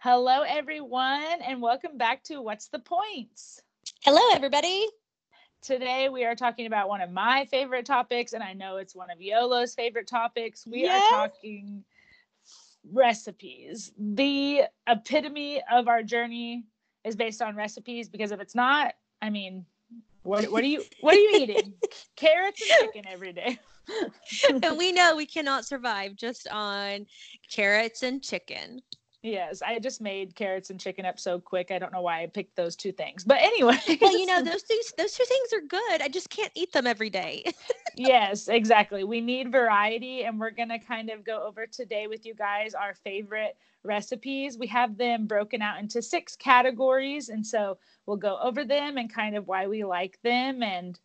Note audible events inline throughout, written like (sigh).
Hello, everyone, and welcome back to What's the Points? Hello, everybody. Today, we are talking about one of my favorite topics, and I know it's one of Yolo's favorite topics. We yes. are talking recipes. The epitome of our journey is based on recipes because if it's not, I mean, what, what are you what are you eating? (laughs) Carrots and chicken every day. and (laughs) we know we cannot survive just on carrots and chicken. Yes, I just made carrots and chicken up so quick. I don't know why I picked those two things. But anyway. Well, you know, (laughs) those things those two things are good. I just can't eat them every day. (laughs) yes, exactly. We need variety and we're going to kind of go over today with you guys our favorite recipes. We have them broken out into six categories and so we'll go over them and kind of why we like them and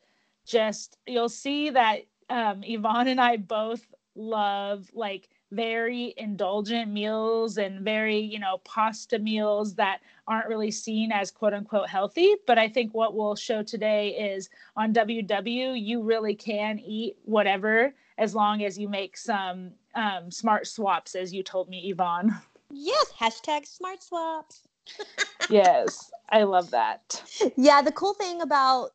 just you'll see that um Yvonne and I both love like very indulgent meals and very, you know, pasta meals that aren't really seen as quote unquote healthy. But I think what we'll show today is on WW, you really can eat whatever as long as you make some um, smart swaps, as you told me, Yvonne. Yes, hashtag smart swaps. (laughs) yes, I love that. Yeah, the cool thing about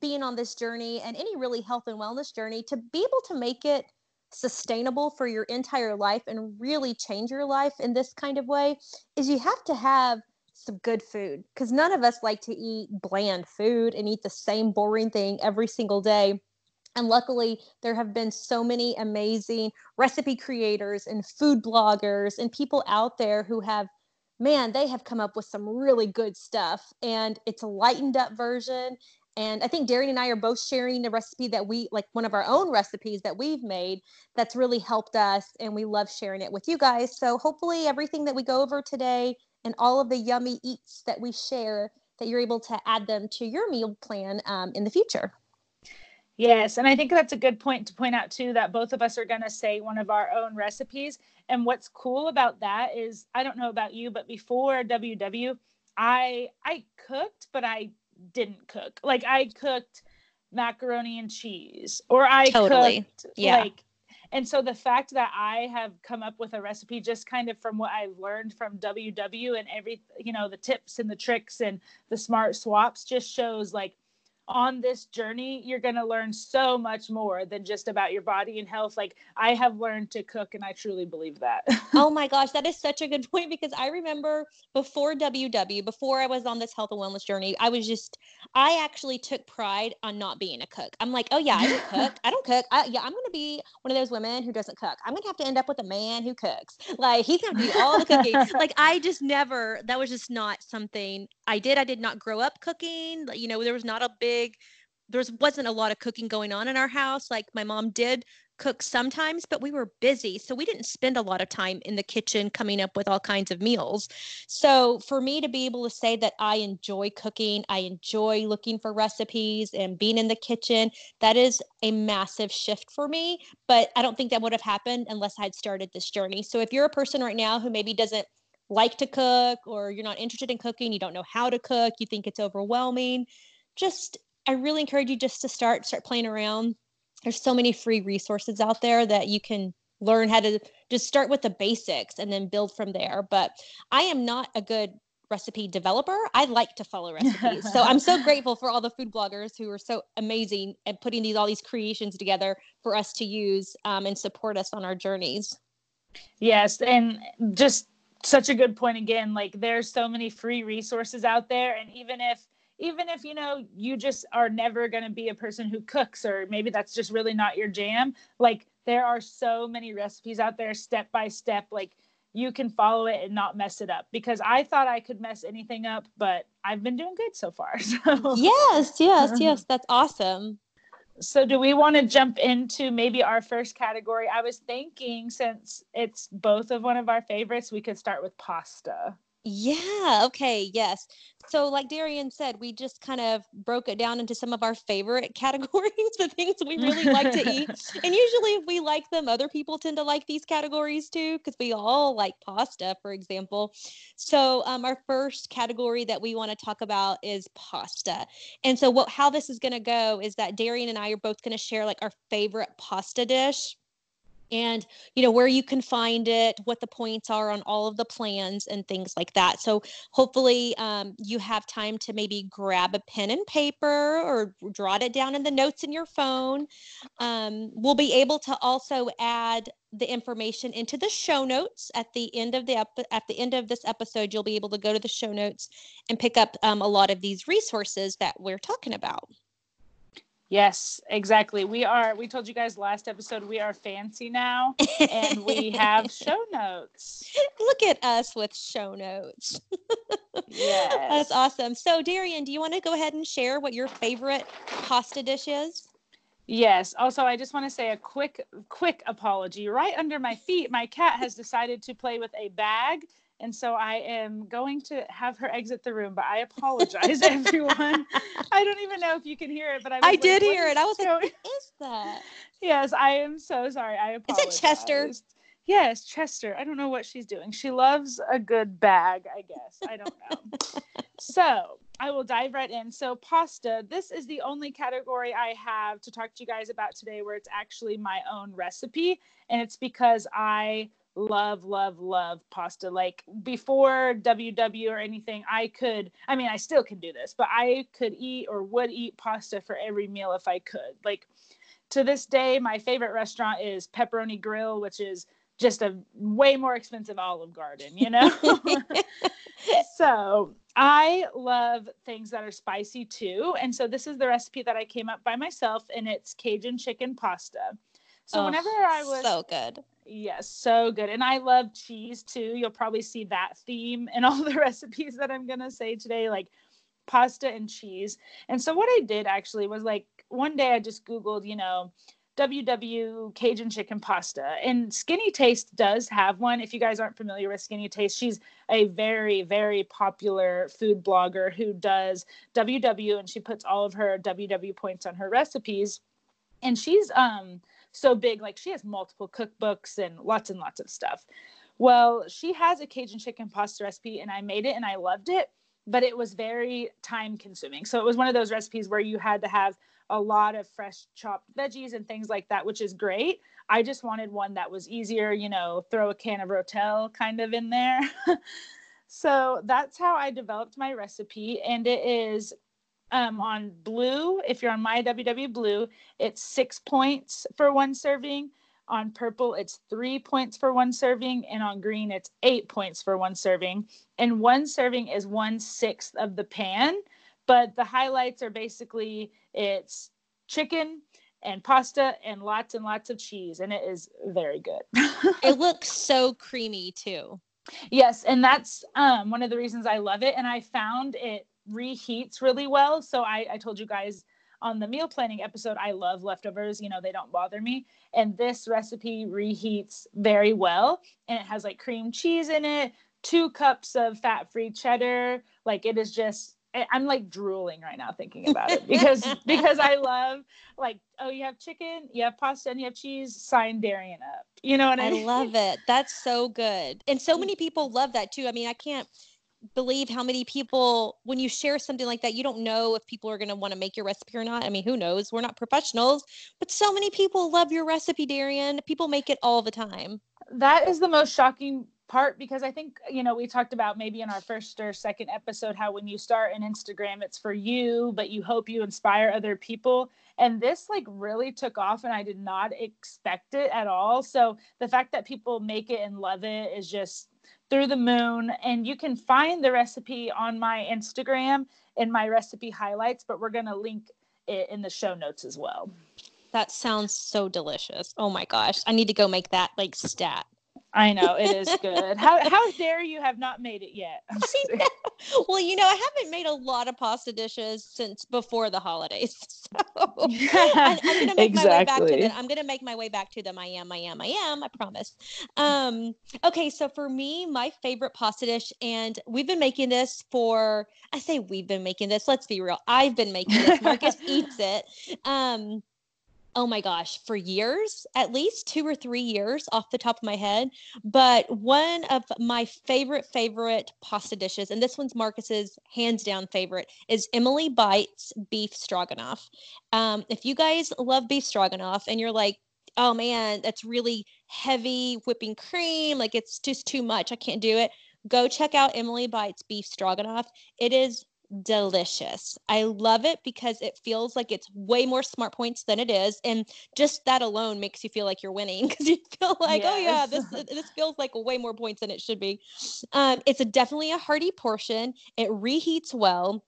being on this journey and any really health and wellness journey to be able to make it sustainable for your entire life and really change your life in this kind of way is you have to have some good food because none of us like to eat bland food and eat the same boring thing every single day. And luckily, there have been so many amazing recipe creators and food bloggers and people out there who have, man, they have come up with some really good stuff. And it's a lightened up version. And I think Darian and I are both sharing a recipe that we like one of our own recipes that we've made that's really helped us. And we love sharing it with you guys. So hopefully, everything that we go over today and all of the yummy eats that we share, that you're able to add them to your meal plan um, in the future. Yes, and I think that's a good point to point out too that both of us are going to say one of our own recipes. And what's cool about that is I don't know about you, but before WW, I I cooked, but I didn't cook. Like I cooked macaroni and cheese or I totally. cooked yeah. like and so the fact that I have come up with a recipe just kind of from what I've learned from WW and every you know the tips and the tricks and the smart swaps just shows like on this journey, you're going to learn so much more than just about your body and health. Like I have learned to cook, and I truly believe that. (laughs) oh my gosh, that is such a good point because I remember before WW, before I was on this health and wellness journey, I was just, I actually took pride on not being a cook. I'm like, oh yeah, I don't cook. I don't cook. I, yeah, I'm going to be one of those women who doesn't cook. I'm going to have to end up with a man who cooks. Like he's going to do all the cooking. (laughs) like I just never, that was just not something I did. I did not grow up cooking. You know, there was not a big there wasn't a lot of cooking going on in our house. Like my mom did cook sometimes, but we were busy. So we didn't spend a lot of time in the kitchen coming up with all kinds of meals. So for me to be able to say that I enjoy cooking, I enjoy looking for recipes and being in the kitchen, that is a massive shift for me. But I don't think that would have happened unless I'd started this journey. So if you're a person right now who maybe doesn't like to cook or you're not interested in cooking, you don't know how to cook, you think it's overwhelming, just I really encourage you just to start start playing around. There's so many free resources out there that you can learn how to just start with the basics and then build from there. But I am not a good recipe developer. I like to follow recipes. so I'm so (laughs) grateful for all the food bloggers who are so amazing at putting these all these creations together for us to use um, and support us on our journeys. Yes, and just such a good point again. Like there's so many free resources out there, and even if even if you know you just are never going to be a person who cooks or maybe that's just really not your jam like there are so many recipes out there step by step like you can follow it and not mess it up. Because i thought i could mess anything up but i've been doing good so far (laughs) so. Yes yes uh-huh. yes that's awesome. So do we want to jump into maybe our first category? I was thinking since it's both of one of our favorites we could start with pasta yeah. Okay. Yes. So, like Darian said, we just kind of broke it down into some of our favorite (laughs) categories, the things we really like to eat. (laughs) And usually, if we like them, other people tend to like these categories too, because we all like pasta, for example. So, um, our first category that we want to talk about is pasta. And so, what how this is going to go is that Darian and I are both going to share like our favorite pasta dish and you know where you can find it what the points are on all of the plans and things like that. So hopefully um, you have time to maybe grab a pen and paper or jot it down in the notes in your phone. Um, we'll be able to also add the information into the show notes. At the end of the ep- at the end of this episode you'll be able to go to the show notes and pick up um, a lot of these resources that we're talking about Yes, exactly. We are, we told you guys last episode, we are fancy now and we have (laughs) show notes. Look at us with show notes. (laughs) yes. That's awesome. So, Darian, do you want to go ahead and share what your favorite pasta dish is? Yes. Also, I just want to say a quick, quick apology. Right under my feet, my cat has decided to play with a bag and so I am going to have her exit the room, but I apologize, (laughs) everyone. I don't even know if you can hear it, but I, I like, did hear it. I was going-" like, what is that? yes, I am so sorry. I apologize. Is it Chester? Yes, Chester. I don't know what she's doing. She loves a good bag, I guess. I don't know. (laughs) so I will dive right in. So, pasta, this is the only category I have to talk to you guys about today where it's actually my own recipe. And it's because I love, love, love pasta. Like before WW or anything, I could, I mean, I still can do this, but I could eat or would eat pasta for every meal if I could. Like to this day, my favorite restaurant is Pepperoni Grill, which is just a way more expensive Olive Garden, you know? (laughs) (laughs) so I love things that are spicy too. And so this is the recipe that I came up by myself, and it's Cajun chicken pasta. So Oh, whenever I was so good. Yes, so good. And I love cheese too. You'll probably see that theme in (laughs) all the recipes that I'm going to say today, like pasta and cheese. And so, what I did actually was like one day I just Googled, you know, WW Cajun chicken pasta. And Skinny Taste does have one. If you guys aren't familiar with Skinny Taste, she's a very, very popular food blogger who does WW and she puts all of her WW points on her recipes. And she's, um, so big like she has multiple cookbooks and lots and lots of stuff. Well she has a cajun chicken pasta recipe and i made it and i loved it but it was very time consuming. So it was one of those recipes where you had to have a lot of fresh chopped veggies and things like that which is great. I just wanted one that was easier you know throw a can of rotel kind of in there. (laughs) So that's how i developed my recipe and it is um, on blue, if you're on my WW blue, it's six points for one serving. On purple, it's three points for one serving. And on green, it's eight points for one serving. And one serving is one sixth of the pan. But the highlights are basically it's chicken and pasta and lots and lots of cheese. And it is very good. (laughs) It looks so creamy too. Yes, and that's um, one of the reasons I love it. And I found it reheats really well. So I, I told you guys on the meal planning episode, I love leftovers. You know, they don't bother me. And this recipe reheats very well. And it has like cream cheese in it, two cups of fat free cheddar. Like it is just. I'm like drooling right now thinking about it because (laughs) because I love like oh you have chicken you have pasta and you have cheese sign Darian up you know what I, I mean? love it. That's so good. And so (laughs) many people love that too. I mean, I can't believe how many people when you share something like that you don't know if people are going to want to make your recipe or not i mean who knows we're not professionals but so many people love your recipe darian people make it all the time that is the most shocking part because I think, you know, we talked about maybe in our first or second episode how when you start an Instagram, it's for you, but you hope you inspire other people. And this like really took off and I did not expect it at all. So the fact that people make it and love it is just through the moon. And you can find the recipe on my Instagram in my recipe highlights, but we're going to link it in the show notes as well. that sounds so delicious oh my gosh i need to go make that like stat I know it is good. How how dare you have not made it yet? (laughs) I'm just kidding. well you know i haven't made a lot of pasta dishes since before the holidays (laughs) so (laughs) I, am gonna make my way back to Exactly. them. I'm gonna make my way back to them. I am, I am, I am. I promise. Um, okay, so for me, my favorite pasta dish, and we've been making this for. I say we've been making this. Let's be real. I've been making this. Marcus eats it. Um, oh my gosh, for years, at least two or three years, off the top of my head. But one of my favorite favorite pasta dishes, and this one's Marcus's hands down favorite, is Emily Bites beef stroganoff. Um, if you guys love beef stroganoff and you're like, oh man, that's really heavy whipping cream. Like it's just too much. I can't do it. Go check out Emily Bites Beef Stroganoff. It is delicious. I love it because it feels like it's way more smart points than it is and just that alone makes you feel like you're winning (laughs) cuz you feel like yes. oh yeah this this feels like way more points than it should be. Um, it's a definitely a hearty portion. It reheats well.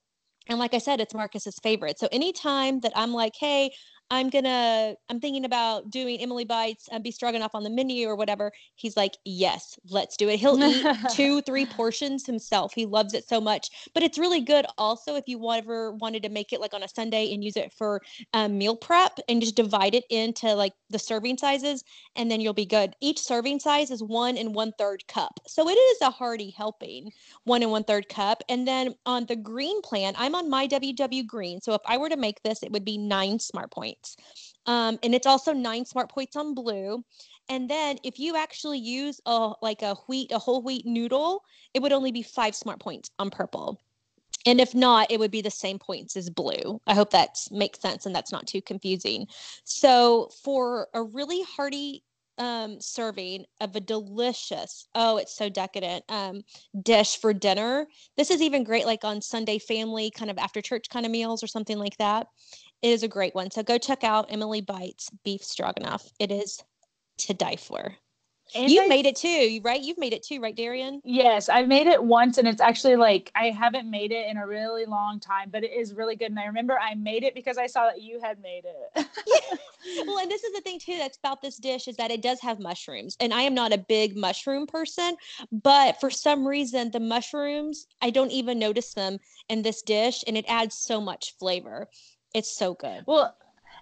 And like I said, it's Marcus's favorite. So anytime that I'm like, hey, I'm gonna, I'm thinking about doing Emily Bites and be stroganoff on the menu or whatever. He's like, yes, let's do it. He'll eat (laughs) two, three portions himself. He loves it so much. But it's really good also if you ever wanted to make it like on a Sunday and use it for um, meal prep and just divide it into like the serving sizes and then you'll be good. Each serving size is one and one third cup. So it is a hearty helping, one and one third cup. And then on the green plan, I'm on my WW green. So if I were to make this, it would be nine smart points points. Um, and it's also nine smart points on blue. And then if you actually use a like a wheat, a whole wheat noodle, it would only be five smart points on purple. And if not, it would be the same points as blue. I hope that makes sense and that's not too confusing. So for a really hearty um, serving of a delicious, oh, it's so decadent um, dish for dinner. This is even great, like on Sunday family, kind of after church kind of meals or something like that. It is a great one. So go check out Emily Bites Beef Stroganoff. It is to die for. And you made it too, right? You've made it too, right, Darian? Yes, I've made it once, and it's actually like I haven't made it in a really long time, but it is really good. And I remember I made it because I saw that you had made it. yeah. (laughs) (laughs) Well, and this is the thing too that's about this dish is that it does have mushrooms, and I am not a big mushroom person, but for some reason the mushrooms I don't even notice them in this dish, and it adds so much flavor. It's so good. Well,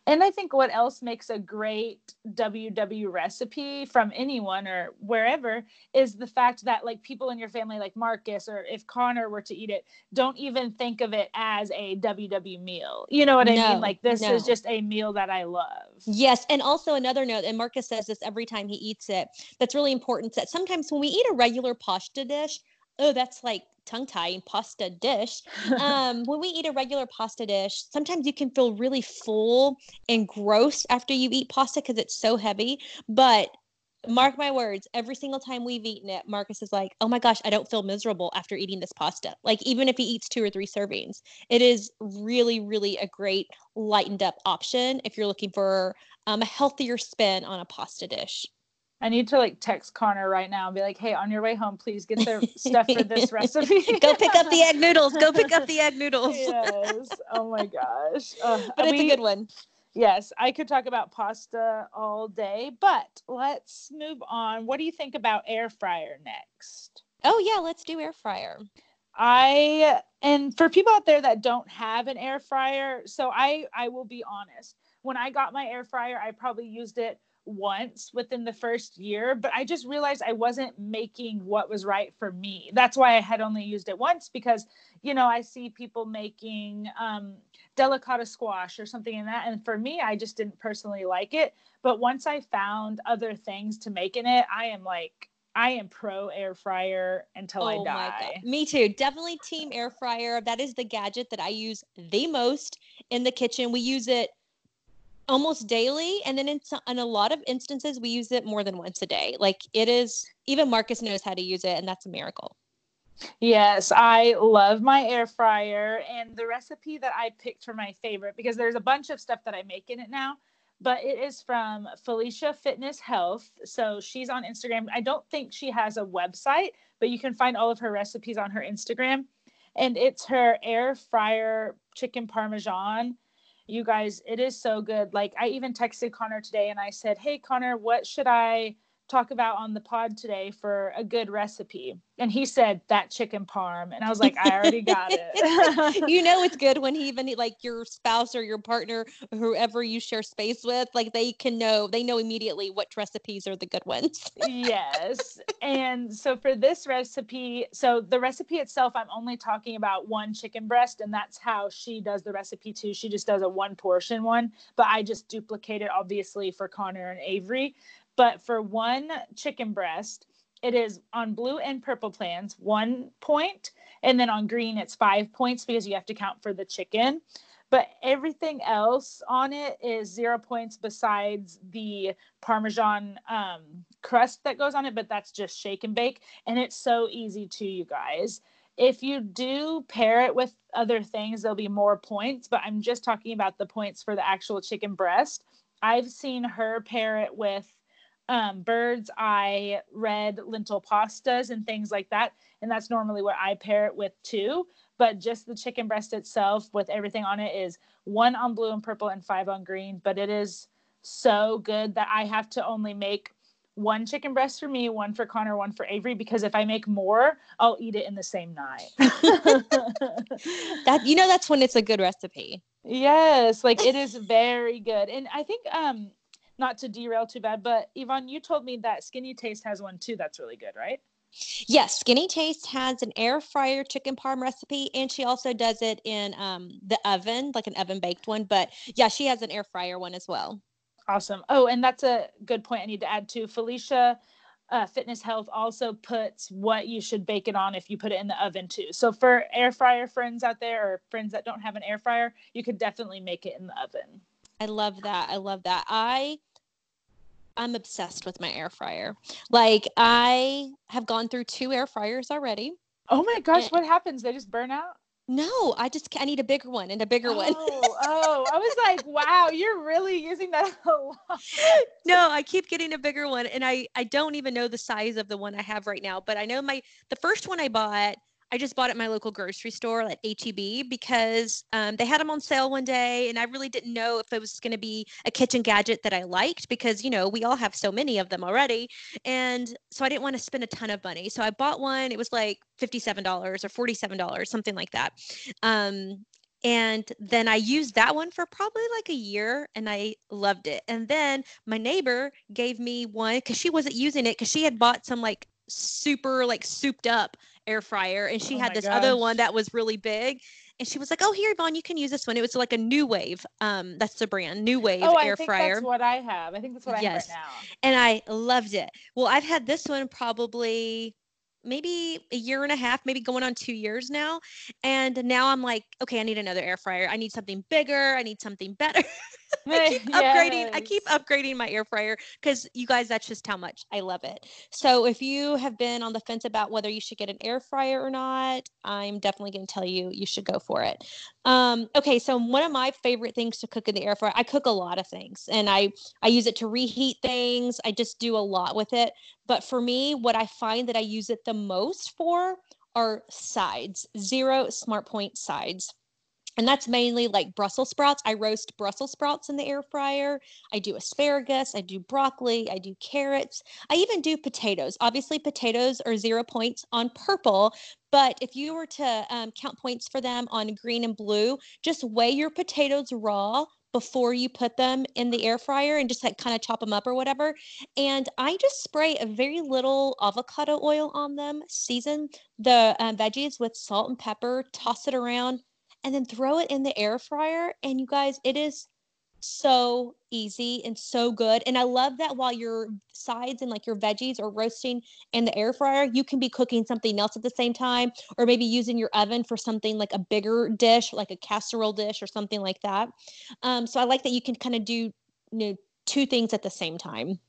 and I think what else makes a great WW recipe from anyone or wherever is the fact that like people in your family, like Marcus or if Connor were to eat it, don't even think of it as a WW meal. You know what I mean? Like this no. is just a meal that I love. Yes. And also another note, and Marcus says this every time he eats it, that's really important that sometimes when we eat a regular pasta dish, oh, that's like tongue tying pasta dish. (laughs) Um, when we eat a regular pasta dish, sometimes you can feel really full and gross after you eat pasta because it's so heavy. But mark my words, every single time we've eaten it, Marcus is like, oh my gosh, I don't feel miserable after eating this pasta. Like, even if he eats two or three servings, it is really, really a great lightened up option if you're looking for um, a healthier spin on a pasta dish. I need to like text Connor right now and be like, hey, on your way home, please get the (laughs) stuff for this recipe. (laughs) Go pick up the egg noodles. Go pick up the egg noodles. yes. Oh my gosh. (laughs) Uh, but it's we, a good one. Yes, I could talk about pasta all day, but let's move on. What do you think about air fryer next? Oh yeah, let's do air fryer. I and for people out there that don't have an air fryer, so I I will be honest. When I got my air fryer, I probably used it once within the first year, but I just realized I wasn't making what was right for me. That's why I had only used it once because, you know, I see people making um, delicata squash or something in that. And for me, I just didn't personally like it. But once I found other things to make in it, I am like, I am pro air fryer until oh I die. Me too. Definitely team air fryer. That is the gadget that I use the most in the kitchen. We use it almost daily and then in, in a lot of instances we use it more than once a day. Like it is even marcus knows how to use it and that's a miracle. Yes i love my air fryer and the recipe that i picked for my favorite because there's a bunch of stuff that i make in it now but it is from felicia fitness health. So she's on instagram. I don't think she has a website but you can find all of her recipes on her instagram. And it's her air fryer chicken parmesan you guys, it is so good. Like I even texted Connor today and I said, Hey Connor, what should I talk about on the pod today for a good recipe? And he said that chicken parm. And I was like, I already got it. (laughs) you know, it's good when he (laughs) even like your spouse or your partner, whoever you share space with, like they can know, they know immediately what recipes are the good ones. yes. (laughs) And so for this recipe, so the recipe itself, I'm only talking about one chicken breast, and that's how she does the recipe too. She just does a one portion one, but I just duplicate it obviously for Connor and Avery. But for one chicken breast, it is on blue and purple plans one point, and then on green it's five points because you have to count for the chicken. but everything else on it is zero points besides the Parmesan um, crust that goes on it, but that's just shake and bake. And it's so easy to you guys. If you do pair it with other things, there'll be more points, but I'm just talking about the points for the actual chicken breast. I've seen her pair it with um, bird's eye red lentil pastas and things like that. And that's normally what I pair it with too. But just the chicken breast itself with everything on it is one on blue and purple and five on green. But it is so good that I have to only make one chicken breast for me, one for Connor, one for Avery, because if I make more, I'll eat it in the same night. (laughs) (laughs) that you know that's when it's a good recipe. Yes, like it is very good. And I think um not to derail too bad, but Yvonne, you told me that Skinny Taste has one too that's really good, right? Yes, Skinny Taste has an air fryer chicken parm recipe, and she also does it in um, the oven, like an oven baked one. But yeah, she has an air fryer one as well. Awesome. Oh, and that's a good point I need to add too. Felicia uh, Fitness Health also puts what you should bake it on if you put it in the oven too. So for air fryer friends out there or friends that don't have an air fryer, you could definitely make it in the oven. I love that. I love that. I I'm obsessed with my air fryer. Like I have gone through two air fryers already. Oh my gosh, and, what happens? They just burn out? No, I just I need a bigger one and a bigger oh, one. oh, I was like, wow, you're really using that a lot. No, I keep getting a bigger one and I I don't even know the size of the one I have right now, but I know my the first one I bought I just bought it at my local grocery store at HEB because um, they had them on sale one day, and I really didn't know if it was going to be a kitchen gadget that I liked because you know we all have so many of them already, and so I didn't want to spend a ton of money. So I bought one. It was like fifty-seven dollars or forty-seven dollars, something like that. Um, and then I used that one for probably like a year and I loved it. And then my neighbor gave me one because she wasn't using it because she had bought some like super like souped up air fryer and she oh had this gosh. other one that was really big and she was like, "Oh, here, Yvonne, you can use this one." It was like a NuWave Um, that's the brand, NuWave oh, air I think fryer. That's what I have. I think that's what yes. I have right now. And I loved it. Well, I've had this one probably maybe a year and a half, maybe going on two years now. And now I'm like, okay, I need another air fryer. I need something bigger. I need something better. (laughs) (laughs) I keep yes. upgrading. I keep upgrading my air fryer because you guys, that's just how much I love it. So if you have been on the fence about whether you should get an air fryer or not, I'm definitely going to tell you you should go for it. Um, okay, so one of my favorite things to cook in the air fryer, I cook a lot of things, and I I use it to reheat things. I just do a lot with it. But for me, what I find that I use it the most for are sides, zero smart point sides and that's mainly like Brussels sprouts. I roast Brussels sprouts in the air fryer. I do asparagus. I do broccoli. I do carrots. I even do potatoes. Obviously, potatoes are zero points on purple, but if you were to um, count points for them on green and blue, just weigh your potatoes raw before you put them in the air fryer and just like kind of chop them up or whatever. And I just spray a very little avocado oil on them, season the um, veggies with salt and pepper, toss it around and then throw it in the air fryer. And you guys, it is so easy and so good. And I love that while your sides and like your veggies are roasting in the air fryer, you can be cooking something else at the same time, or maybe using your oven for something like a bigger dish, like a casserole dish or something like that. Um, so I like that you can kind of do you know two things at the same time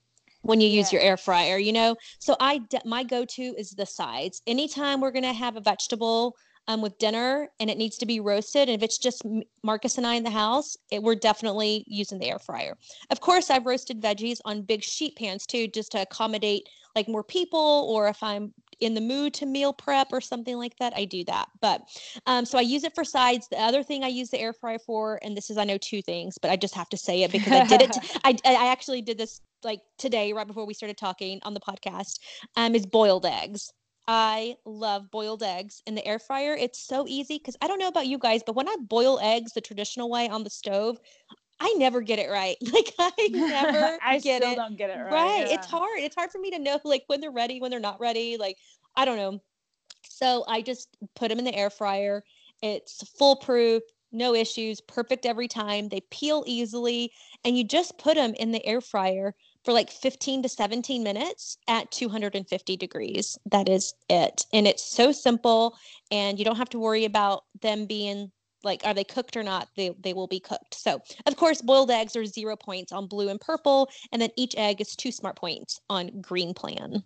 when you use your air fryer you know so i my go-to is the sides anytime we're going to have a vegetable um, with dinner and it needs to be roasted. And if it's just Marcus and I in the house, it, we're definitely using the air fryer. Of course, I've roasted veggies on big sheet pans too, just to accommodate like more people or if I'm in the mood to meal prep or something like that, I do that. But um, so I use it for sides. The other thing I use the air fryer for, and this is I know two things, but I just have to say it because I did it. T- (laughs) I I actually did this like today, right before we started talking on the podcast. Um, is boiled eggs. I love boiled eggs in the air fryer. It's so easy because I don't know about you guys, but when I boil eggs the traditional way on the stove, I never get it right. (laughs) Like I (laughs) never I get still it. don't get it right. Right. Yeah. It's hard. It's hard for me to know like when they're ready, when they're not ready. Like I don't know. So I just put them in the air fryer. It's foolproof, no issues, perfect every time. They peel easily, and you just put them in the air fryer for like 15 to 17 minutes at 250 degrees. That is it. And it's so simple and you don't have to worry about them being like are they cooked or not they they will be cooked so of course boiled eggs are zero points on blue and purple and then each egg is two smart points on green plan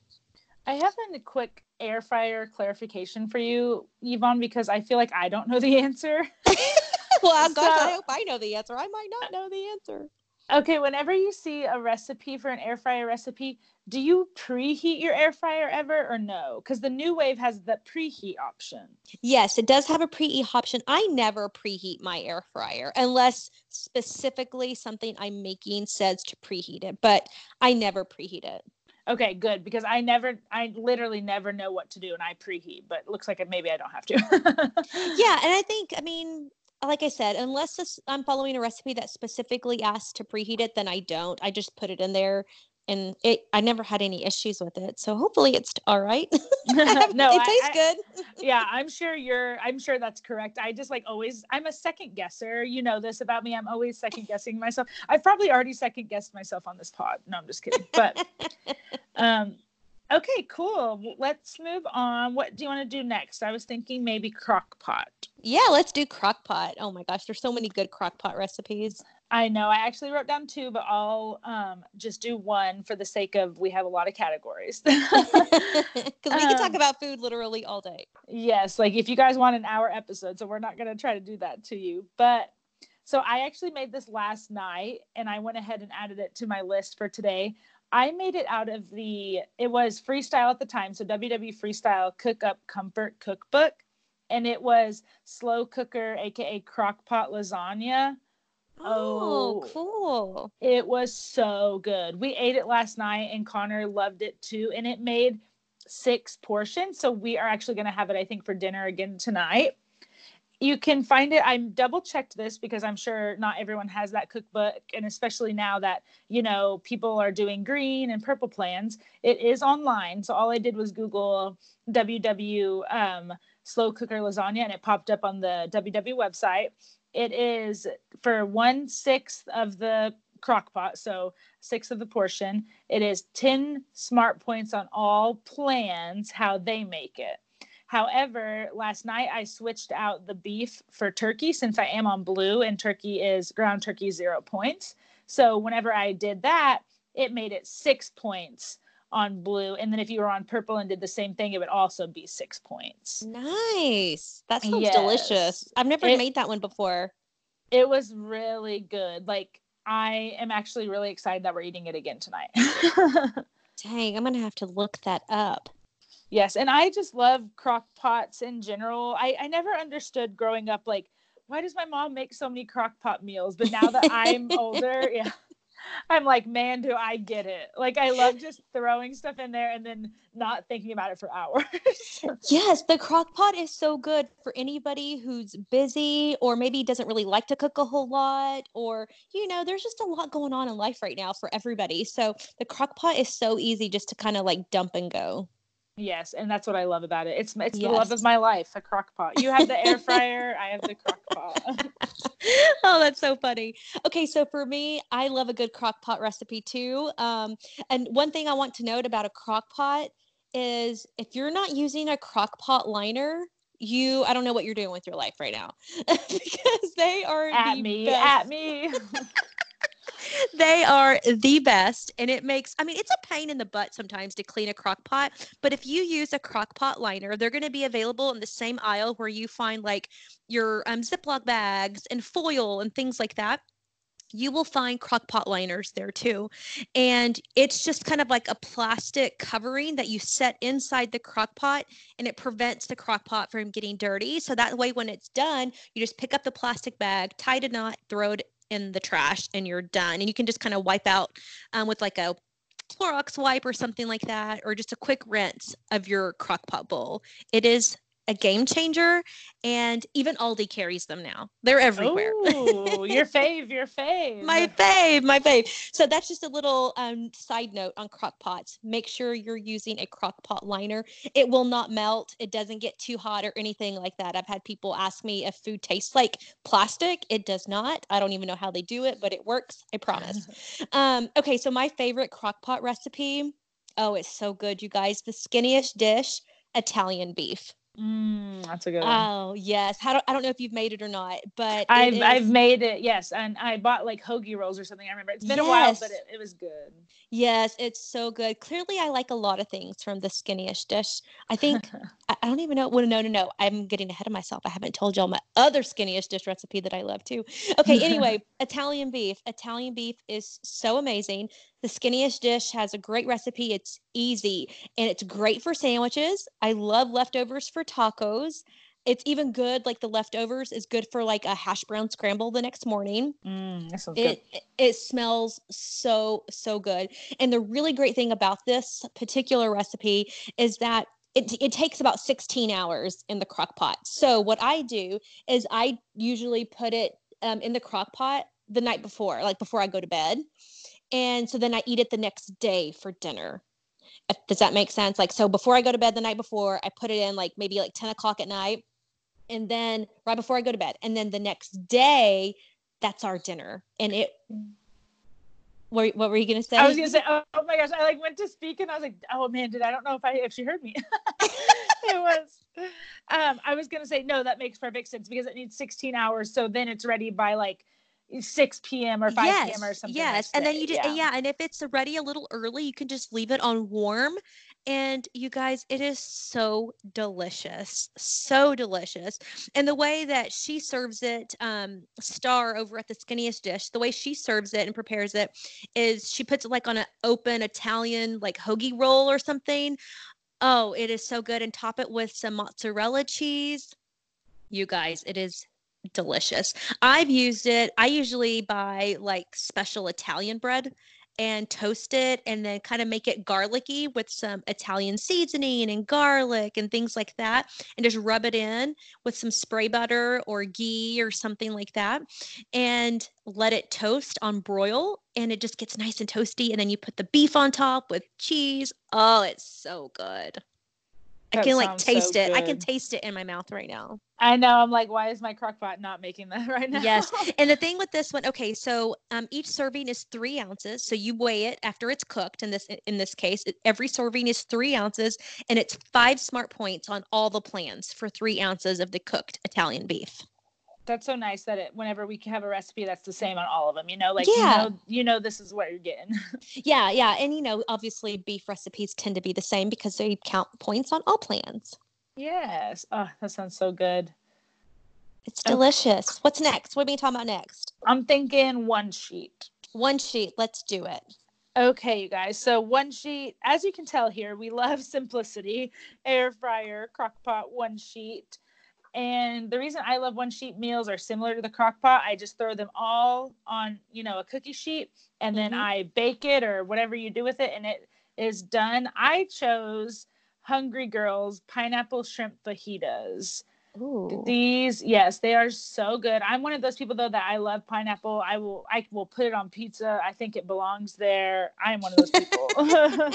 I have a quick air fryer clarification for you, Yvonne, because I feel like I don't know the (laughs) answer. (laughs) well, gosh, I hope I know the answer. I might not know the answer. Okay, whenever you see a recipe for an air fryer recipe, do you preheat your air fryer ever or no? Because the NuWave has the preheat option. Yes, it does have a preheat option. I never preheat my air fryer unless specifically something I'm making says to preheat it, but I never preheat it. Okay, good because I never, I literally never know what to do, and I preheat. But it looks like maybe I don't have to. (laughs) yeah, and I think, I mean, like I said, unless this, I'm following a recipe that specifically asks to preheat it, then I don't. I just put it in there and it I never had any issues with it. So hopefully it's all right. (laughs) (laughs) no, it tastes I, good. (laughs) yeah, I'm sure you're I'm sure that's correct. I just like always I'm a second guesser. You know this about me. I'm always second guessing myself. I've probably already second guessed myself on this pod. No, I'm just kidding. But um okay, cool. Let's move on. What do you want to do next? I was thinking maybe crock pot. Yeah, let's do crock pot. Oh my gosh, there's so many good crock pot recipes. I know. I actually wrote down two, but I'll um, just do one for the sake of we have a lot of categories. (laughs) (laughs) Because we can talk um, about food literally all day. Yes, like if you guys want an hour episode, so we're not going to try to do that to you. But so I actually made this last night, and I went ahead and added it to my list for today. I made it out of the it was freestyle at the time, so WW Freestyle Cook Up Comfort Cookbook, and it was slow cooker, aka crock pot lasagna Oh, oh, cool. It was so good. We ate it last night and Connor loved it too. And it made six portions. So we are actually going to have it, I think, for dinner again tonight. You can find it. I'm double checked this because I'm sure not everyone has that cookbook. And especially now that, you know, people are doing green and purple plans, it is online. So all I did was Google WW um, slow cooker lasagna and it popped up on the WW website it is for one sixth of the crock pot, so six of the portion. It is 10 smart points on all plans, how they make it. However, last night I switched out the beef for turkey since I am on blue and turkey is ground turkey zero points. So whenever I did that, it made it six points on blue. And then if you were on purple and did the same thing, it would also be six points. Nice. That sounds yes. delicious. I've never it, made that one before. It was really good. Like I am actually really excited that we're eating it again tonight. (laughs) Dang, I'm gonna have to look that up. Yes, and I just love crock pots in general. I, I never understood growing up like why does my mom make so many crock pot meals? But now that I'm (laughs) older, yeah. I'm like, man, do I get it. Like I love just throwing stuff in there and then not thinking about it for hours. (laughs) yes, the crock pot is so good for anybody who's busy or maybe doesn't really like to cook a whole lot or you know, there's just a lot going on in life right now for everybody. So the crock pot is so easy just to kind of like dump and go. Yes, and that's what I love about it. It's it's yes. the love of my life, a crock pot. You have the air (laughs) fryer, I have the crock pot. (laughs) oh, that's so funny. Okay, so for me, I love a good crock pot recipe too. Um, and one thing I want to note about a crock pot is if you're not using a crock pot liner, you I don't know what you're doing with your life right now (laughs) because they are at the me best. at me they are the best and it makes i mean it's a pain in the butt sometimes to clean a crock pot but if you use a crock pot liner they're going to be available in the same aisle where you find like your um, ziploc bags and foil and things like that you will find crock pot liners there too. And it's just kind of like a plastic covering that you set inside the crock pot and it prevents the crock pot from getting dirty. So that way, when it's done, you just pick up the plastic bag, tie a knot, throw it in the trash and you're done. And you can just kind of wipe out um, with like a Clorox wipe or something like that, or just a quick rinse of your crock pot bowl. It is a game changer and even Aldi carries them now. They're everywhere. Oh, your (laughs) fave, your fave. my fave, my fave. So that's just a little um, side note on crock pots. Make sure you're using a crock pot liner. It will not melt. It doesn't get too hot or anything like that. I've had people ask me if food tastes like plastic. It does not. I don't even know how they do it, but it works. I promise. (laughs) um, okay, so my favorite crock pot recipe. Oh, it's so good, you guys. The Skinny-ish dish, Italian beef. Mm, that's a good one. Oh yes, How do, I don't know if you've made it or not, but I've is, I've made it. Yes, and I bought like hoagie rolls or something. I remember it's been a while, but it, it was good. Yes, it's so good. Clearly, I like a lot of things from the Skinny-ish dish. I think (laughs) I, I don't even know. Well, no, no, no. I'm getting ahead of myself. I haven't told y'all my other Skinny-ish dish recipe that I love too. Okay, (laughs) anyway, Italian beef. Italian beef is so amazing. The Skinny-ish dish has a great recipe. It's easy and it's great for sandwiches. I love leftovers for tacos. It's even good, like the leftovers is good for like a hash brown scramble the next morning. Mm, that sounds It good. it smells so so good. And the really great thing about this particular recipe is that it, it takes about 16 hours in the crock pot. So what I do is I usually put it um, in the crock pot the night before, like before I go to bed. And so then I eat it the next day for dinner. Uh, Does that make sense? Like, so before I go to bed the night before, I put it in like maybe like 10 o'clock at night. And then right before I go to bed. And then the next day, that's our dinner. And it, what, what were you going to say? I was gonna say, oh, oh my gosh, I like went to speak and I was like, oh man, did I don't know if I if she heard me. (laughs) it was. Um, I was gonna say no, that makes perfect sense because it needs 16 hours, so then it's ready by like 6 p.m. or 5 yes, p.m. or something. Yes, and then you just yeah. and if it's ready a little early, you can just leave it on warm. And you guys, it is so delicious, so delicious. And the way that she serves it, um, Star over at the Skinny-ish Dish, the way she serves it and prepares it is she puts it like on an open Italian like hoagie roll or something. Oh, it is so good, and top it with some mozzarella cheese. You guys, it is delicious. I've used it. I usually buy like special Italian bread and toast it and then kind of make it garlicky with some Italian seasoning and garlic and things like that and just rub it in with some spray butter or ghee or something like that and let it toast on broil and it just gets nice and toasty and then you put the beef on top with cheese. Oh, it's so good. I can like sounds so taste it. I can taste it in my mouth right now. I know. I'm like, why is my crock pot not making that (laughs) right now? Yes. (laughs) And the thing with this one, okay, so um, each serving is three ounces. So you weigh it after it's cooked. In this in this case, every serving is three ounces, and it's five smart points on all the plans for three ounces of the cooked Italian beef. That's so nice that it whenever we have a recipe that's the same on all of them. You know, like Yeah. you know, you know this is what you're getting. (laughs) Yeah, yeah, and you know, obviously, beef recipes tend to be the same because they count points on all plans. yes. Oh, that sounds so good. It's delicious. What's next? What are we talking about next? I'm thinking one sheet. One sheet. Let's do it. Okay, you guys. So one sheet, as you can tell here, we love (laughs) simplicity. Air fryer, crock pot, one sheet. And the reason I love one sheet meals are similar to the crock pot. I just throw them all on, you know, a cookie sheet and then Mhm. I bake it or whatever you do with it and it is done. I chose Hungry Girls pineapple shrimp fajitas. Ooh. These, yes, they are so good. I'm one of those people though that I love pineapple. I will, I will put it on pizza. I think it belongs there. I am one of those people. (laughs)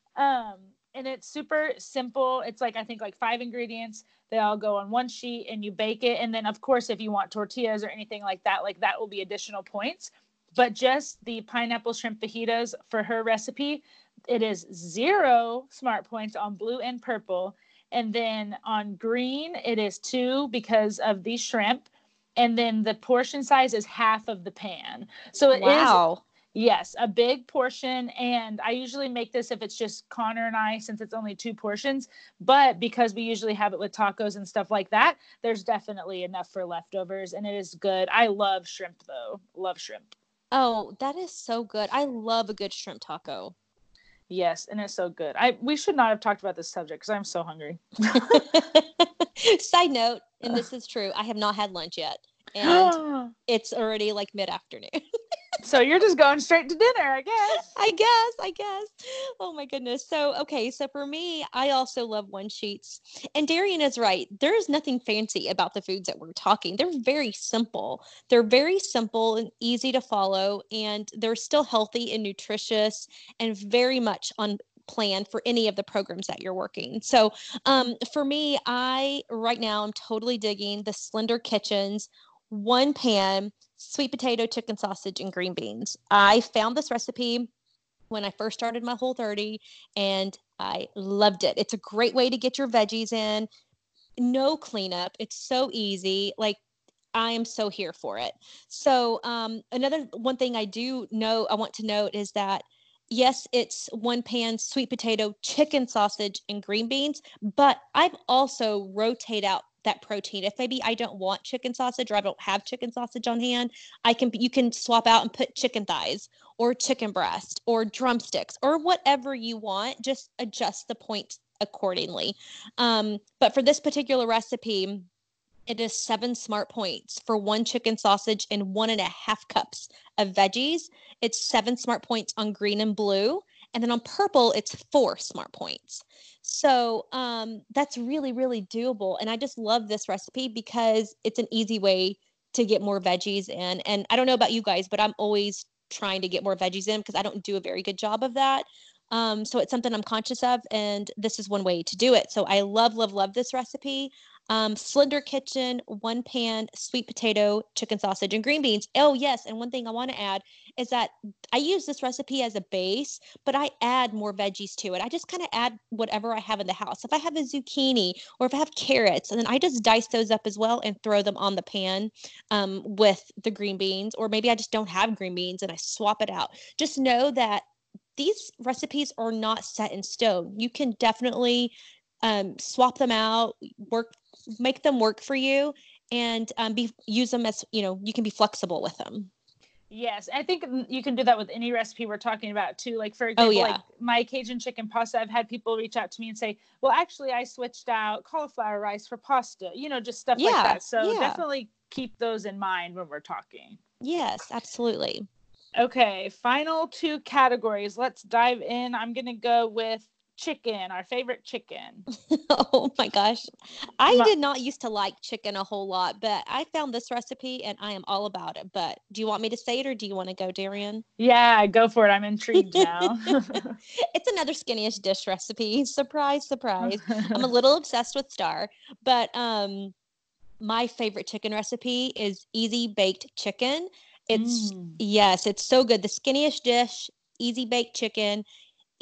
(laughs) um, and it's super simple. It's like I think like five ingredients. They all go on one sheet, and you bake it. And then, of course, if you want tortillas or anything like that, like that will be additional points. But just the pineapple shrimp fajitas for her recipe, it is zero smart points on blue and purple. And then on green, it is two because of the shrimp. And then the portion size is half of the pan. So it is wow. Yes, a big portion. And I usually make this if it's just Connor and I, since it's only two portions. But because we usually have it with tacos and stuff like that, there's definitely enough for leftovers. And it is good. I love shrimp though. Love shrimp. Oh, that is so good. I love a good shrimp taco. Yes, and it's so good. I we should not have talked about this subject because I'm so hungry. (laughs) (laughs) Side note, and this is true, I have not had lunch yet. And (gasps) it's already like mid afternoon. (laughs) so you're just going straight to dinner, I guess. I guess, I guess. Oh my goodness. So, okay, so for me, I also love one sheets. And Darian is right. There is nothing fancy about the foods that we're talking. They're very simple. They're very simple and easy to follow, and they're still healthy and nutritious and very much on plan for any of the programs that you're working. So, um, for me, I right now I'm totally digging the Slender Kitchens one pan sweet potato, chicken sausage, and green beans. I found this recipe when I first started my Whole 30 and I loved it. It's a great way to get your veggies in. no cleanup. It's so easy. Like I am so here for it. So um, another one thing I do know I want to note is that yes, it's one pan sweet potato, chicken sausage, and green beans, but I've also rotate out that protein. If maybe I don't want chicken sausage or I don't have chicken sausage on hand, I can you can swap out and put chicken thighs or chicken breast or drumsticks or whatever you want. Just adjust the point accordingly. Um, but for this particular recipe, it is seven smart points for one chicken sausage and one and a half cups of veggies. It's seven smart points on green and blue. And then on purple, it's four smart points. So um, that's really, really doable. And I just love this recipe because it's an easy way to get more veggies in. And I don't know about you guys, but I'm always trying to get more veggies in because I don't do a very good job of that. Um, so it's something I'm conscious of, and this is one way to do it. So I love, love, love this recipe. Um, Slender Kitchen, one pan, sweet potato, chicken sausage, and green beans. Oh, yes. And one thing I want to add is that I use this recipe as a base, but I add more veggies to it. I just kind of add whatever I have in the house. If I have a zucchini or if I have carrots, and then I just dice those up as well and throw them on the pan um, with the green beans. Or maybe I just don't have green beans and I swap it out. Just know that these recipes are not set in stone. You can definitely um, swap them out, work, make them work for you, and um, be use them as you know. You can be flexible with them. Yes, I think you can do that with any recipe we're talking about too. Like for example, oh, yeah. like my Cajun chicken pasta, I've had people reach out to me and say, "Well, actually, I switched out cauliflower rice for pasta." You know, just stuff yeah, like that. So yeah. definitely keep those in mind when we're talking. Yes, absolutely. Okay, final two categories. Let's dive in. I'm going to go with chicken, our favorite chicken. (laughs) oh my gosh. I My- did not used to like chicken a whole lot, but I found this recipe and I am all about it. But do you want me to say it or do you want to go, Darian? Yeah, go for it. I'm intrigued (laughs) now. (laughs) it's another Skinny-ish Dish recipe. Surprise, surprise. I'm a little obsessed with Star, but um my favorite chicken recipe is easy baked chicken it's mm. yes, it's so good. The Skinny-ish Dish, easy baked chicken.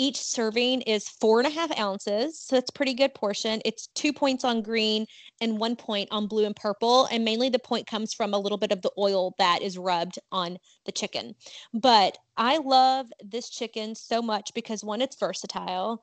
Each serving is four and a half ounces, so that's pretty good portion. It's two points on green and one point on blue and purple, and mainly the point comes from a little bit of the oil that is rubbed on the chicken. But I love this chicken so much because one, it's versatile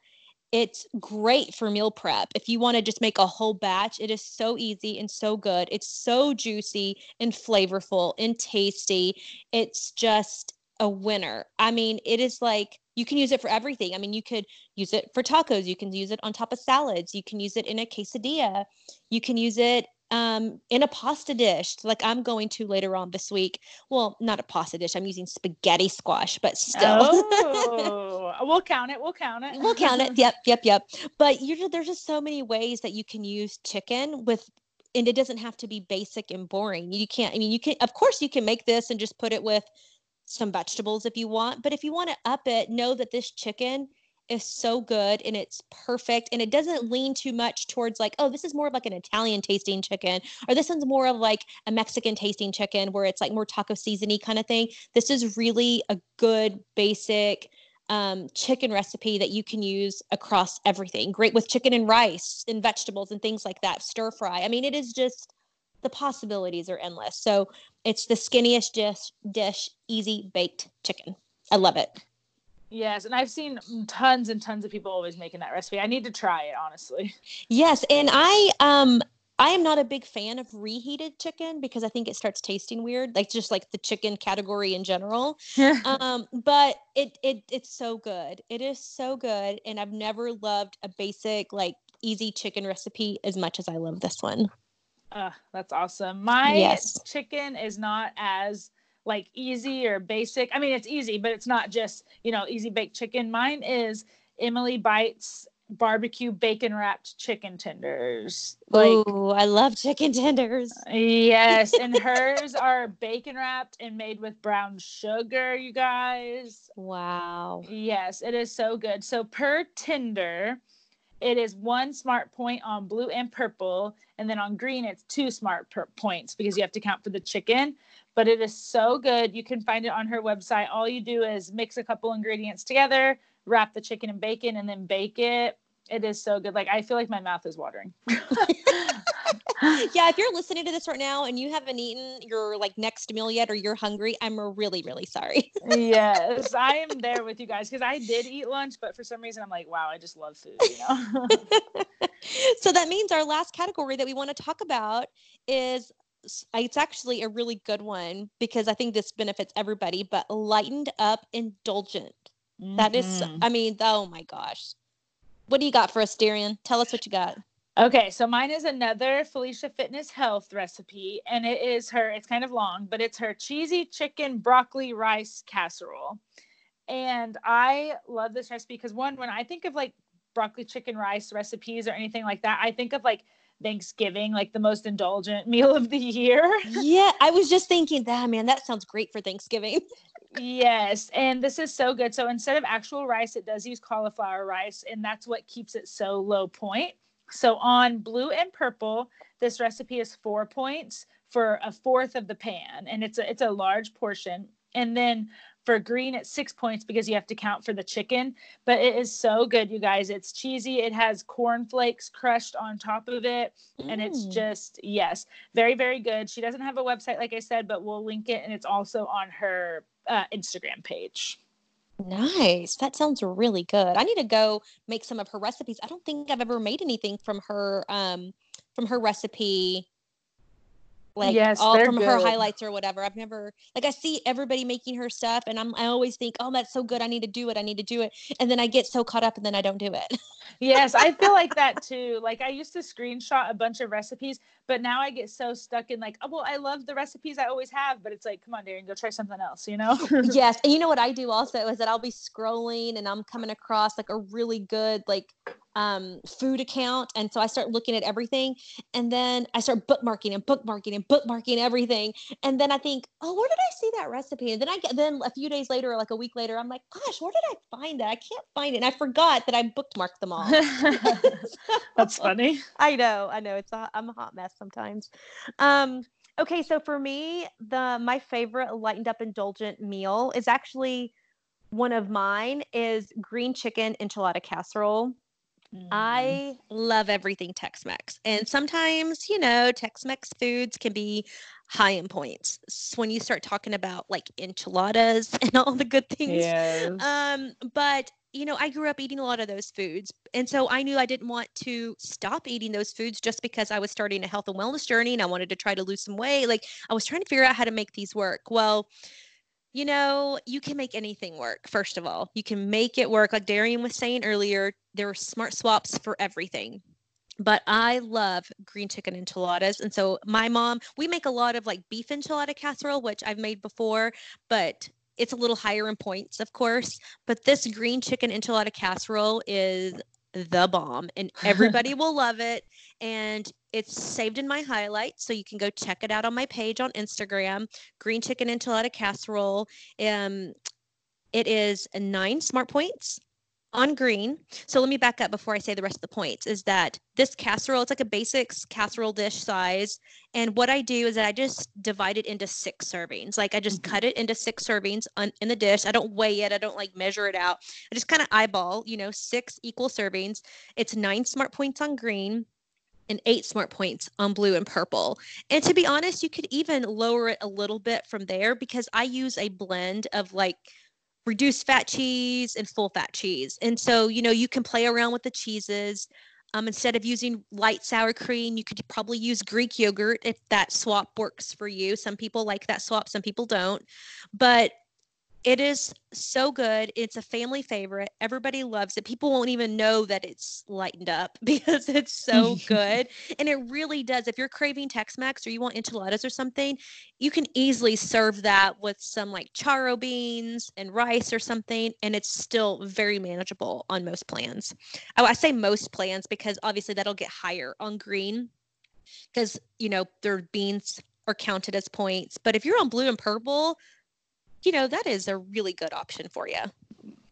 it's great for meal prep. If you want to just make a whole batch, it is so easy and so good. It's so juicy and flavorful and tasty. It's just a winner. I mean, it is like you can use it for everything. I mean, you could use it for tacos, you can use it on top of salads, you can use it in a quesadilla, you can use it um, in a pasta dish, like I'm going to later on this week. Well, not a pasta dish. I'm using spaghetti squash, but still. Oh, (laughs) we'll count it. We'll count it. we'll count it. (laughs) Yep, yep, yep. But you there's just so many ways that you can use chicken with, and it doesn't have to be basic and boring. You can't. I mean, you can. Of course, you can make this and just put it with some vegetables if you want. But if you want to up it, know that this chicken is so good and it's perfect and it doesn't lean too much towards like oh this is more of like an italian tasting chicken or this one's more of like a mexican tasting chicken where it's like more taco seasony kind of thing. This is really a good basic um, chicken recipe that you can use across everything. Great with chicken and rice and vegetables and things like that. Stir fry. I mean it is just the possibilities are endless. So it's the Skinny-ish Dish dish easy baked chicken i love it Yes, and I've seen tons and tons of people always making that recipe. I need to try it, honestly. Yes, and I um I am not a big fan of reheated chicken because I think it starts tasting weird, like just like the chicken category in general. (laughs) um, but it it it's so good. It is so good, and I've never loved a basic like easy chicken recipe as much as I love this one. Uh, that's awesome. My yes. chicken is not as like easy or basic. I mean, it's easy, but it's not just, you know, easy baked chicken. Mine is Emily Bites barbecue bacon wrapped chicken tenders. Like, Ooh, I love chicken tenders. yes, and (laughs) hers are bacon wrapped and made with brown sugar, you guys. Wow. Yes, it is so good. So per tender, it is one smart point on blue and purple, and then on green it's two smart per- points because you have to count for the chicken but it is so good. You can find it on her website. All you do is mix a couple ingredients together, wrap the chicken and bacon, and then bake it. it is so good. Like I feel like my mouth is watering. (laughs) (laughs) (laughs) yeah, if you're listening to this right now and you haven't eaten your like next meal yet or you're hungry, I'm really, really sorry. yes, I am (laughs) there with you guys because I did eat lunch, but for some reason I'm like, wow, I just love food, you know. (laughs) so that means our last category that we want to talk about is it's actually a really good one because I think this benefits everybody, but lightened up indulgent. Mm-hmm. That is, mm-hmm. I mean, oh my gosh. What do you got for us, Darian? Tell us what you got. Okay, so mine is another Felicia Fitness Health recipe, and it is her, it's kind of long, but it's her cheesy chicken broccoli rice casserole. And I love this recipe because one, when I think of like broccoli chicken rice recipes or anything like that, I think of like Thanksgiving, like the most indulgent (laughs) meal of the year. yeah, I was just thinking that, man, that sounds great for Thanksgiving. (laughs) yes, and this is so good. So instead of actual rice, it does use cauliflower rice, and that's what keeps it so low point. So on blue and purple, this recipe is four points for a fourth of the pan, and it's a it's a large portion. And then for green, it's six points because you have to count for the chicken. But it is so good, you guys. It's cheesy. It has cornflakes crushed on top of it, mm. and it's mm. just yes, very very good. She doesn't have a website, like I said, but we'll link it, and it's also on her uh, Instagram page. Nice. That sounds really good. I need to go make some of her recipes. I don't think I've ever made anything from her um from her recipe like yes, all from good. her highlights or whatever. I've never like I see everybody making her stuff and I'm I always think, "Oh, that's so good. I need to do it. I need to do it." And then I get so caught up and then I don't do it. (laughs) yes, I feel like that too. Like I used to screenshot a bunch of recipes, but now I get so stuck in like, "Oh, well, I love the recipes I always have, but it's like, come on, Darren, go try something else," you know? (laughs) yes. And you know what I do also is that I'll be scrolling and I'm coming across like a really good like um, food account. And so I start looking at everything and then I start bookmarking and bookmarking and bookmarking everything. And then I think, oh, where did I see that recipe? And then I get, then a few days later, or like a week later, I'm like, gosh, where did I find that? I can't find it. And I forgot that I bookmarked them all. (laughs) That's (laughs) funny. I know. I know. It's a, I'm a hot mess sometimes. Um, okay. So for me, the, my favorite lightened up indulgent meal is actually one of mine is green chicken enchilada casserole. Mm. I love everything Tex Mex. And sometimes, you know, Tex Mex foods can be high in points. So when you start talking about like enchiladas (laughs) and all the good things. Yes. Um, but you know, I grew up eating a lot of those foods. And so I knew I didn't want to stop eating those foods just because I was starting a health and wellness journey and I wanted to try to lose some weight. Like I was trying to figure out how to make these work. Well, you know, you can make anything work, first of all. You can make it work. Like Darian was saying earlier, there are smart swaps for everything. But I love green chicken enchiladas. And so my mom, we make a lot of like beef enchilada casserole, which I've made before, but it's a little higher in points, of course. But this green chicken enchilada casserole is the bomb and everybody (laughs) will love it. And it's saved in my highlights, so you can go check it out on my page on Instagram. Green chicken enchilada casserole. Um, it is nine smart points on green. So let me back up before I say the rest of the points. Is that this casserole? It's like a basics casserole dish size, and what I do is that I just divide it into six servings. Like I just mm-hmm. cut it into six servings on, in the dish. I don't weigh it. I don't like measure it out. I just kind of eyeball, you know, six equal servings. It's nine smart points on green, and eight smart points on blue and purple. And to be honest, you could even lower it a little bit from there because I use a blend of like reduced fat cheese and full fat cheese. And so, you know, you can play around with the cheeses. Um, instead of using light sour cream, you could probably use Greek yogurt if that swap works for you. Some people like that swap, some people don't. But it is so good. It's a family favorite. Everybody loves it. People won't even know that it's lightened up (laughs) because it's so (laughs) good. and it really does. If you're craving Tex Mex or you want enchiladas or something, you can easily serve that with some like charro beans and rice or something. And it's still very manageable on most plans. Oh, I say most plans because obviously that'll get higher on green because, you know, their beans are counted as points. But if you're on blue and purple, you know, that is a really good option for you.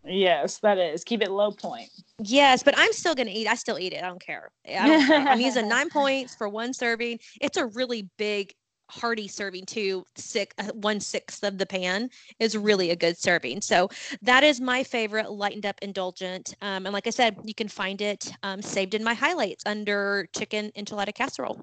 Yes, that is. Keep it low point. Yes, but I'm still going to eat. I still eat it. I don't care. I don't care. I'm using (laughs) nine points for one serving. It's a really big hearty serving too six uh, one sixth of the pan is really a good serving so that is my favorite lightened up indulgent um, and like i said you can find it um, saved in my highlights under chicken enchilada casserole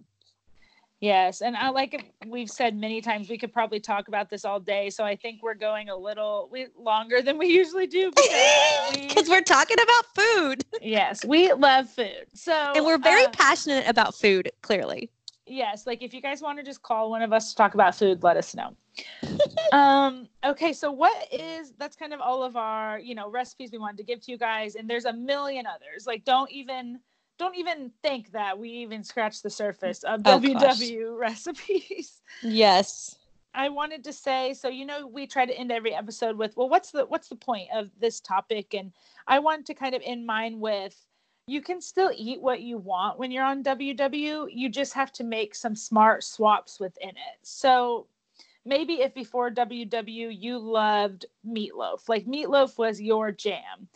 Yes, and I like we've said many times we could probably talk about this all day. So I think we're going a little we, longer than we usually do (laughs) because we, are talking about food. yes, we love food. So and we're very uh, passionate about food. Clearly, yes. Like if you guys want to just call one of us to talk about food, let us know. (laughs) um. Okay. So what is that's kind of all of our you know recipes we wanted to give to you guys, and there's a million others. Like don't even don't even think that we even scratched the surface of oh, WW gosh. (laughs) recipes. Yes. I wanted to say so you know we try to end every episode with well what's the what's the point of this topic and I want to kind of end mine with you can still eat what you want when you're on WW you just have to make some smart swaps within it. So maybe if before WW you loved meatloaf like meatloaf was your jam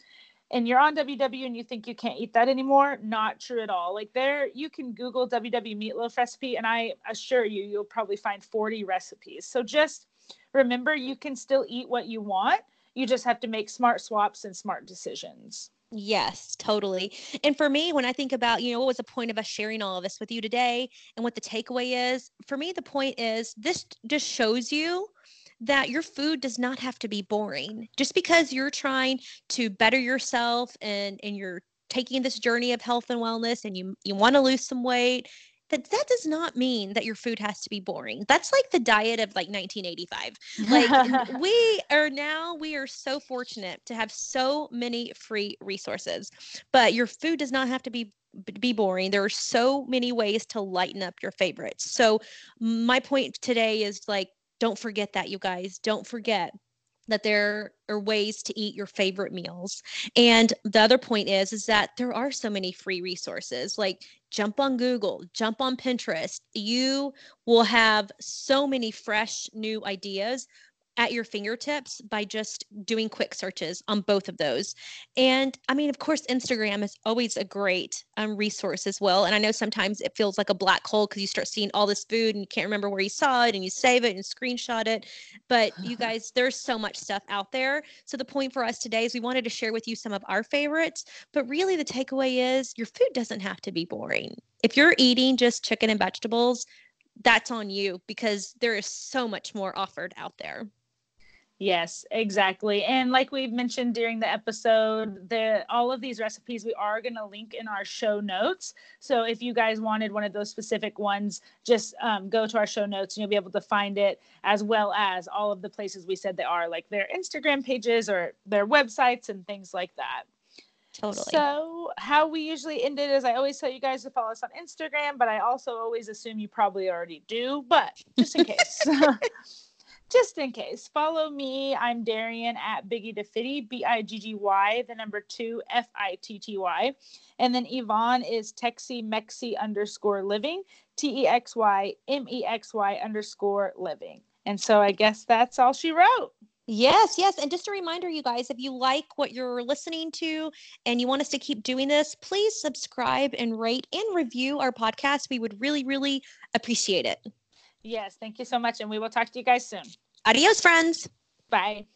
and you're on WW and you think you can't eat that anymore, not true at all. Like there, you can Google WW meatloaf recipe, and I assure you, you'll probably find 40 recipes. So just remember, you can still eat what you want. You just have to make smart swaps and smart decisions. Yes, totally. And for me, when I think about, you know, what was the point of us sharing all of this with you today and what the takeaway is, for me, the point is this just shows you that your food does not have to be boring. Just because you're trying to better yourself and and you're taking this journey of health and wellness and you you want to lose some weight that that does not mean that your food has to be boring. That's like the diet of like 1985. Like (laughs) we are now we are so fortunate to have so many free resources. But your food does not have to be be boring. There are so many ways to lighten up your favorites. So my point today is like don't forget that, you guys. Don't forget that there are ways to eat your favorite meals. And the other point is is that there are so many free resources. Like jump on Google, jump on Pinterest. You will have so many fresh new ideas at your fingertips by just doing quick searches on both of those. And I mean, of course, Instagram is always a great um, resource as well. And I know sometimes it feels like a black hole because you start seeing all this food and you can't remember where you saw it and you save it and screenshot it. But you (laughs) guys, there's so much stuff out there. So the point for us today is we wanted to share with you some of our favorites. But really, the takeaway is your food doesn't have to be boring. If you're eating just chicken and vegetables, that's on you because there is so much more offered out there. Yes, exactly. And like we've mentioned during the episode, the all of these recipes we are going to link in our show notes. So if you guys wanted one of those specific ones, just um, go to our show notes and you'll be able to find it, as well as all of the places we said they are, like their Instagram pages or their websites and things like that. Totally. So, how we usually end it is I always tell you guys to follow us on Instagram, but I also always assume you probably already do, but just in case. (laughs) (laughs) just in case, follow me. I'm Darian at Biggy DeFitty, B I G G Y, the number two, F I T T Y. And then Yvonne is Texy Mexy underscore living, T E X Y M E X Y underscore living. And so I guess that's all she wrote. Yes, yes. And just a reminder, you guys, if you like what you're listening to and you want us to keep doing this, please subscribe and rate and review our podcast. We would really, really appreciate it. Yes, thank you so much. And we will talk to you guys soon. Adios, friends. Bye.